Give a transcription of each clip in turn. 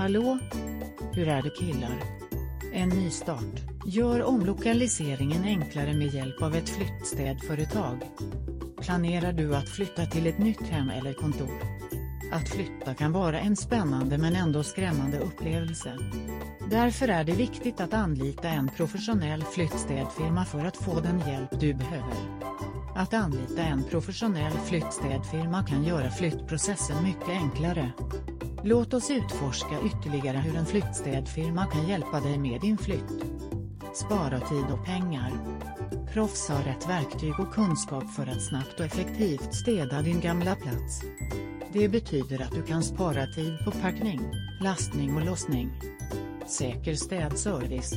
Hallå? Hur är det killar? En ny start. Gör omlokaliseringen enklare med hjälp av ett flyttstädföretag. Planerar du att flytta till ett nytt hem eller kontor? Att flytta kan vara en spännande men ändå skrämmande upplevelse. Därför är det viktigt att anlita en professionell flyttstädfirma för att få den hjälp du behöver. Att anlita en professionell flyttstädfirma kan göra flyttprocessen mycket enklare. Låt oss utforska ytterligare hur en flyttstädfirma kan hjälpa dig med din flytt. Spara tid och pengar. Proffs har rätt verktyg och kunskap för att snabbt och effektivt städa din gamla plats. Det betyder att du kan spara tid på packning, lastning och lossning. Säker städservice.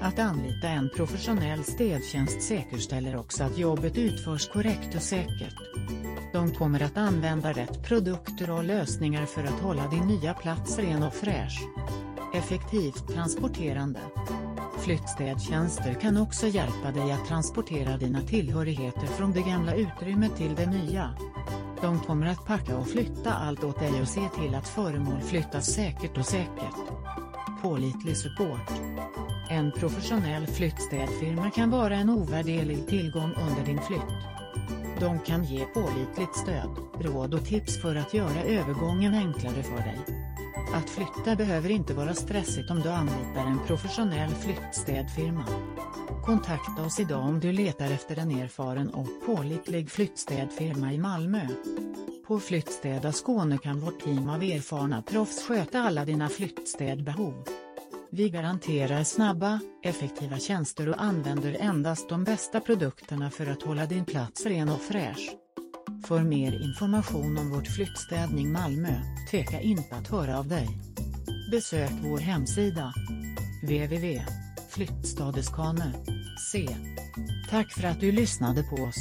Att anlita en professionell städtjänst säkerställer också att jobbet utförs korrekt och säkert. De kommer att använda rätt produkter och lösningar för att hålla din nya plats ren och fräsch. Effektivt transporterande. Flyttstädtjänster kan också hjälpa dig att transportera dina tillhörigheter från det gamla utrymmet till det nya. De kommer att packa och flytta allt åt dig och se till att föremål flyttas säkert och säkert. Pålitlig support. En professionell flyttstädfirma kan vara en ovärderlig tillgång under din flytt. De kan ge pålitligt stöd, råd och tips för att göra övergången enklare för dig. Att flytta behöver inte vara stressigt om du anlitar en professionell flyttstädfirma. Kontakta oss idag om du letar efter en erfaren och pålitlig flyttstädfirma i Malmö. På Flyttstäda Skåne kan vårt team av erfarna proffs sköta alla dina flyttstädbehov. Vi garanterar snabba, effektiva tjänster och använder endast de bästa produkterna för att hålla din plats ren och fräsch. För mer information om vårt flyttstädning Malmö, tveka inte att höra av dig. Besök vår hemsida www.flyttstadeskane.se Tack för att du lyssnade på oss.